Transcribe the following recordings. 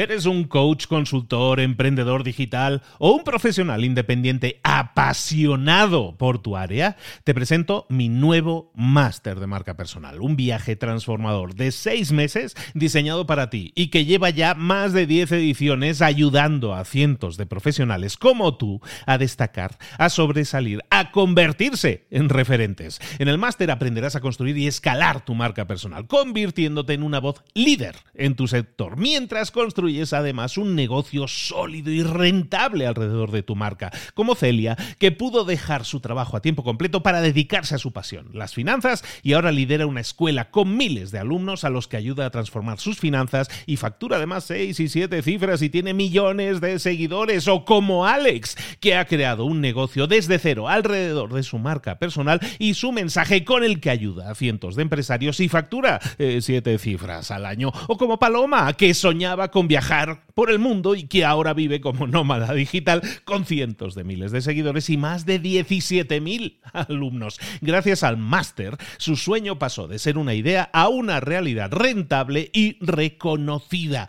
¿Eres un coach, consultor, emprendedor digital o un profesional independiente apasionado por tu área? Te presento mi nuevo máster de marca personal, un viaje transformador de seis meses diseñado para ti y que lleva ya más de 10 ediciones ayudando a cientos de profesionales como tú a destacar, a sobresalir, convertirse en referentes. En el máster aprenderás a construir y escalar tu marca personal, convirtiéndote en una voz líder en tu sector, mientras construyes es además un negocio sólido y rentable alrededor de tu marca, como Celia, que pudo dejar su trabajo a tiempo completo para dedicarse a su pasión, las finanzas, y ahora lidera una escuela con miles de alumnos a los que ayuda a transformar sus finanzas y factura además 6 y 7 cifras y tiene millones de seguidores, o como Alex, que ha creado un negocio desde cero alrededor de su marca personal y su mensaje con el que ayuda a cientos de empresarios y factura 7 eh, cifras al año, o como Paloma, que soñaba con viajar por el mundo y que ahora vive como nómada digital con cientos de miles de seguidores y más de 17.000 alumnos. Gracias al máster, su sueño pasó de ser una idea a una realidad rentable y reconocida.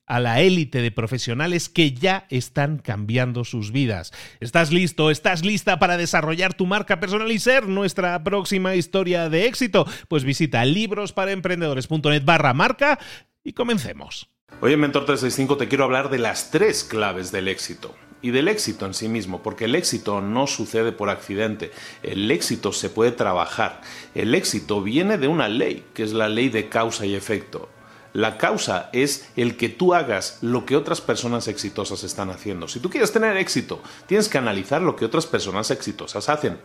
a la élite de profesionales que ya están cambiando sus vidas. ¿Estás listo? ¿Estás lista para desarrollar tu marca personal y ser nuestra próxima historia de éxito? Pues visita librosparaemprendedores.net barra marca y comencemos. Hoy en Mentor 365 te quiero hablar de las tres claves del éxito y del éxito en sí mismo, porque el éxito no sucede por accidente, el éxito se puede trabajar, el éxito viene de una ley, que es la ley de causa y efecto. La causa es el que tú hagas lo que otras personas exitosas están haciendo. Si tú quieres tener éxito, tienes que analizar lo que otras personas exitosas hacen,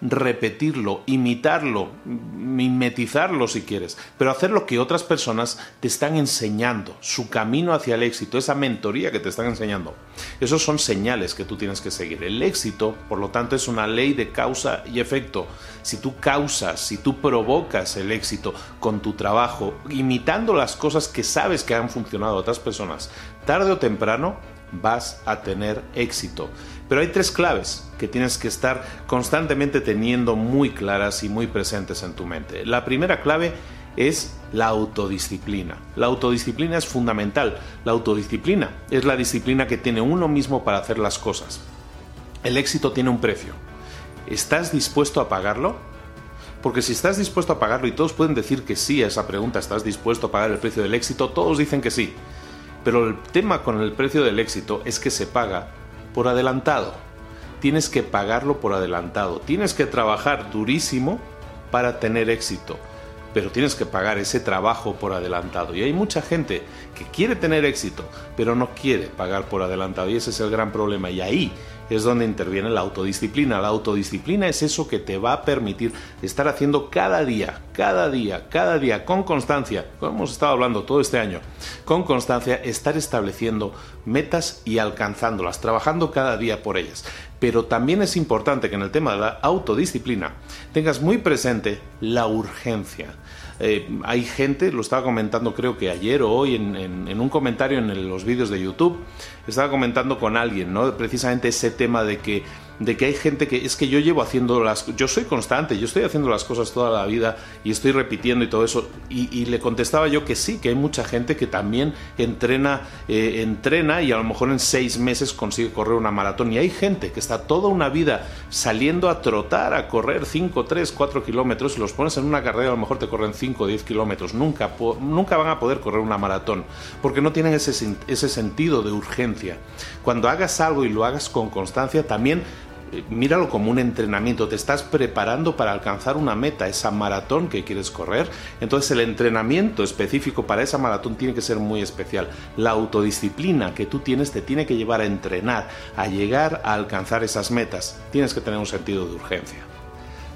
repetirlo, imitarlo, mimetizarlo si quieres, pero hacer lo que otras personas te están enseñando, su camino hacia el éxito, esa mentoría que te están enseñando. Esos son señales que tú tienes que seguir. El éxito, por lo tanto, es una ley de causa y efecto. Si tú causas, si tú provocas el éxito con tu trabajo, imitando las cosas, que sabes que han funcionado a otras personas, tarde o temprano vas a tener éxito. Pero hay tres claves que tienes que estar constantemente teniendo muy claras y muy presentes en tu mente. La primera clave es la autodisciplina. La autodisciplina es fundamental. La autodisciplina es la disciplina que tiene uno mismo para hacer las cosas. El éxito tiene un precio. ¿Estás dispuesto a pagarlo? Porque si estás dispuesto a pagarlo, y todos pueden decir que sí a esa pregunta, ¿estás dispuesto a pagar el precio del éxito? Todos dicen que sí. Pero el tema con el precio del éxito es que se paga por adelantado. Tienes que pagarlo por adelantado. Tienes que trabajar durísimo para tener éxito. Pero tienes que pagar ese trabajo por adelantado. Y hay mucha gente que quiere tener éxito, pero no quiere pagar por adelantado. Y ese es el gran problema. Y ahí es donde interviene la autodisciplina. La autodisciplina es eso que te va a permitir estar haciendo cada día, cada día, cada día, con constancia, como hemos estado hablando todo este año, con constancia, estar estableciendo metas y alcanzándolas, trabajando cada día por ellas. Pero también es importante que en el tema de la autodisciplina tengas muy presente la urgencia. Eh, hay gente, lo estaba comentando creo que ayer o hoy en, un comentario en los vídeos de YouTube, estaba comentando con alguien, ¿no? Precisamente ese tema de que de que hay gente que es que yo llevo haciendo las yo soy constante, yo estoy haciendo las cosas toda la vida y estoy repitiendo y todo eso. Y, le contestaba yo que sí, que hay mucha gente que también entrena, eh, entrena y a lo mejor en seis meses consigue correr una maratón. Y hay gente que está toda una vida saliendo a trotar, a correr 5, 3, 4 kilómetros y los pones en una carrera a lo mejor te corren 5 o 10 kilómetros, nunca, nunca van a poder correr una maratón porque no tienen ese, ese sentido de urgencia. Cuando hagas algo y lo hagas con constancia también míralo como un entrenamiento, te estás preparando para alcanzar una meta, esa maratón que quieres correr. Entonces el entrenamiento específico para esa maratón tiene que ser muy especial. La autodisciplina que tú tienes te tiene que llevar a entrenar, a llegar a alcanzar esas metas. Tienes que tener un sentido de urgencia.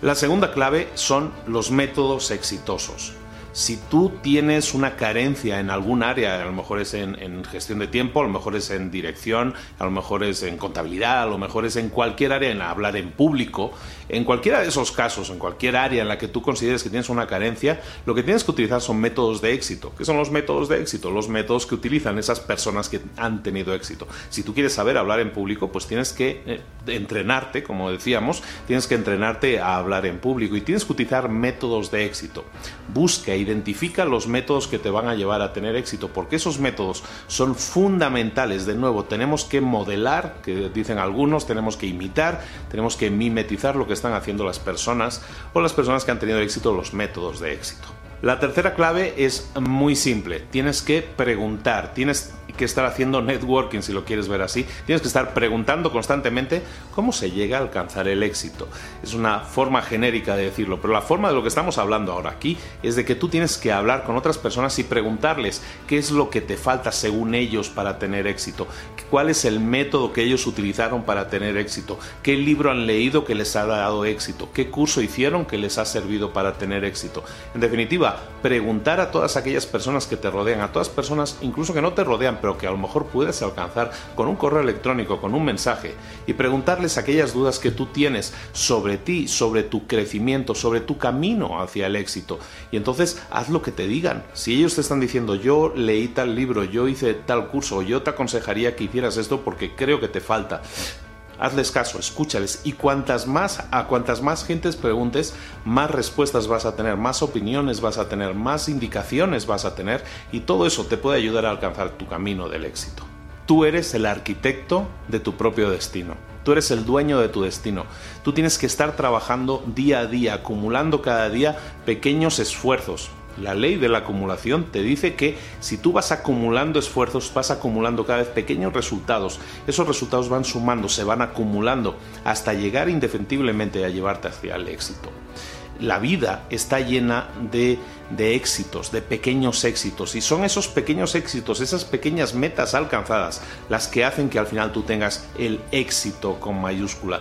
La segunda clave son los métodos exitosos. Si tú tienes una carencia en algún área, a lo mejor es en, gestión de tiempo, a lo mejor es en dirección, a lo mejor es en contabilidad, a lo mejor es en cualquier área, en hablar en público, en cualquiera de esos casos, en cualquier área en la que tú consideres que tienes una carencia, lo que tienes que utilizar son métodos de éxito. ¿Qué son los métodos de éxito? Los métodos que utilizan esas personas que han tenido éxito. Si tú quieres saber hablar en público, pues tienes que eh, entrenarte, como decíamos, tienes que entrenarte a hablar en público y tienes que utilizar métodos de éxito. Busca y identifica los métodos que te van a llevar a tener éxito, porque esos métodos son fundamentales. De nuevo, tenemos que modelar, que dicen algunos, tenemos que imitar, tenemos que mimetizar lo que están haciendo las personas o las personas que han tenido éxito, los métodos de éxito. La tercera clave es muy simple. Tienes que preguntar, tienes que estar haciendo networking, si lo quieres ver así. Tienes que estar preguntando constantemente cómo se llega a alcanzar el éxito. Es una forma genérica de decirlo, pero la forma de lo que estamos hablando ahora aquí es de que tú tienes que hablar con otras personas y preguntarles qué es lo que te falta según ellos para tener éxito, cuál es el método que ellos utilizaron para tener éxito, qué libro han leído que les ha dado éxito, qué curso hicieron que les ha servido para tener éxito. En definitiva, preguntar a todas aquellas personas que te rodean, a todas personas incluso que no te rodean, pero que a lo mejor puedes alcanzar con un correo electrónico, con un mensaje, y preguntarles aquellas dudas que tú tienes sobre ti, sobre tu crecimiento, sobre tu camino hacia el éxito. Y entonces haz lo que te digan. Si ellos te están diciendo, yo leí tal libro, yo hice tal curso, yo te aconsejaría que hicieras esto porque creo que te falta hazles caso, escúchales y cuantas más a cuantas más gentes preguntes, más respuestas vas a tener, más opiniones vas a tener, más indicaciones vas a tener y todo eso te puede ayudar a alcanzar tu camino del éxito. Tú eres el arquitecto de tu propio destino. Tú eres el dueño de tu destino. Tú tienes que estar trabajando día a día, acumulando cada día pequeños esfuerzos, la ley de la acumulación te dice que si tú vas acumulando esfuerzos, vas acumulando cada vez pequeños resultados. Esos resultados van sumando, se van acumulando hasta llegar indefectiblemente a llevarte hacia el éxito. La vida está llena de, de éxitos, de pequeños éxitos, y son esos pequeños éxitos, esas pequeñas metas alcanzadas, las que hacen que al final tú tengas el éxito con mayúscula.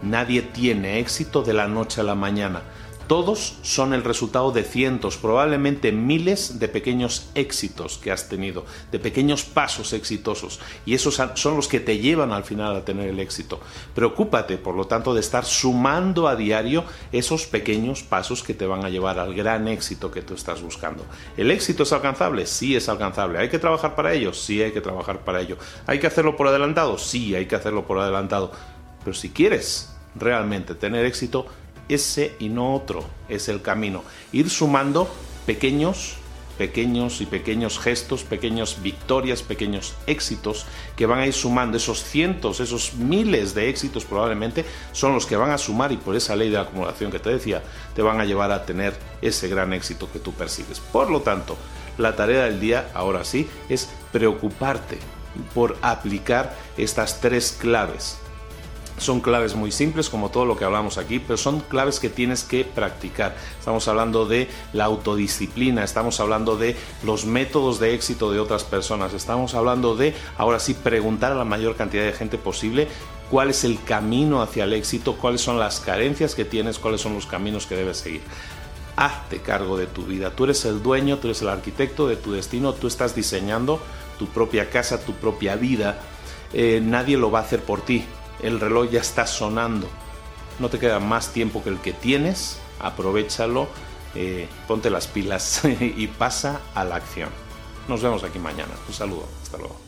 Nadie tiene éxito de la noche a la mañana todos son el resultado de cientos, probablemente miles de pequeños éxitos que has tenido, de pequeños pasos exitosos. Y esos son los que te llevan al final a tener el éxito. Preocúpate, por lo tanto, de estar sumando a diario esos pequeños pasos que te van a llevar al gran éxito que tú estás buscando. ¿El éxito es alcanzable? Sí es alcanzable. ¿Hay que trabajar para ello? Sí hay que trabajar para ello. ¿Hay que hacerlo por adelantado? Sí hay que hacerlo por adelantado. Pero si quieres realmente tener éxito, ese y no otro es el camino. Ir sumando pequeños, pequeños y pequeños gestos, pequeñas victorias, pequeños éxitos que van a ir sumando esos cientos, esos miles de éxitos probablemente son los que van a sumar y por esa ley de acumulación que te decía, te van a llevar a tener ese gran éxito que tú persigues. Por lo tanto, la tarea del día, ahora sí, es preocuparte por aplicar estas tres claves son claves muy simples como todo lo que hablamos aquí, pero son claves que tienes que practicar. Estamos hablando de la autodisciplina, estamos hablando de los métodos de éxito de otras personas, estamos hablando de, ahora sí, preguntar a la mayor cantidad de gente posible cuál es el camino hacia el éxito, cuáles son las carencias que tienes, cuáles son los caminos que debes seguir. Hazte cargo de tu vida, tú eres el dueño, tú eres el arquitecto de tu destino, tú estás diseñando tu propia casa, tu propia vida, eh, nadie lo va a hacer por ti, el reloj ya está sonando. No te queda más tiempo que el que tienes, aprovechalo, eh, ponte las pilas y pasa a la acción. Nos vemos aquí mañana. Un saludo. Hasta luego.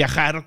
viajar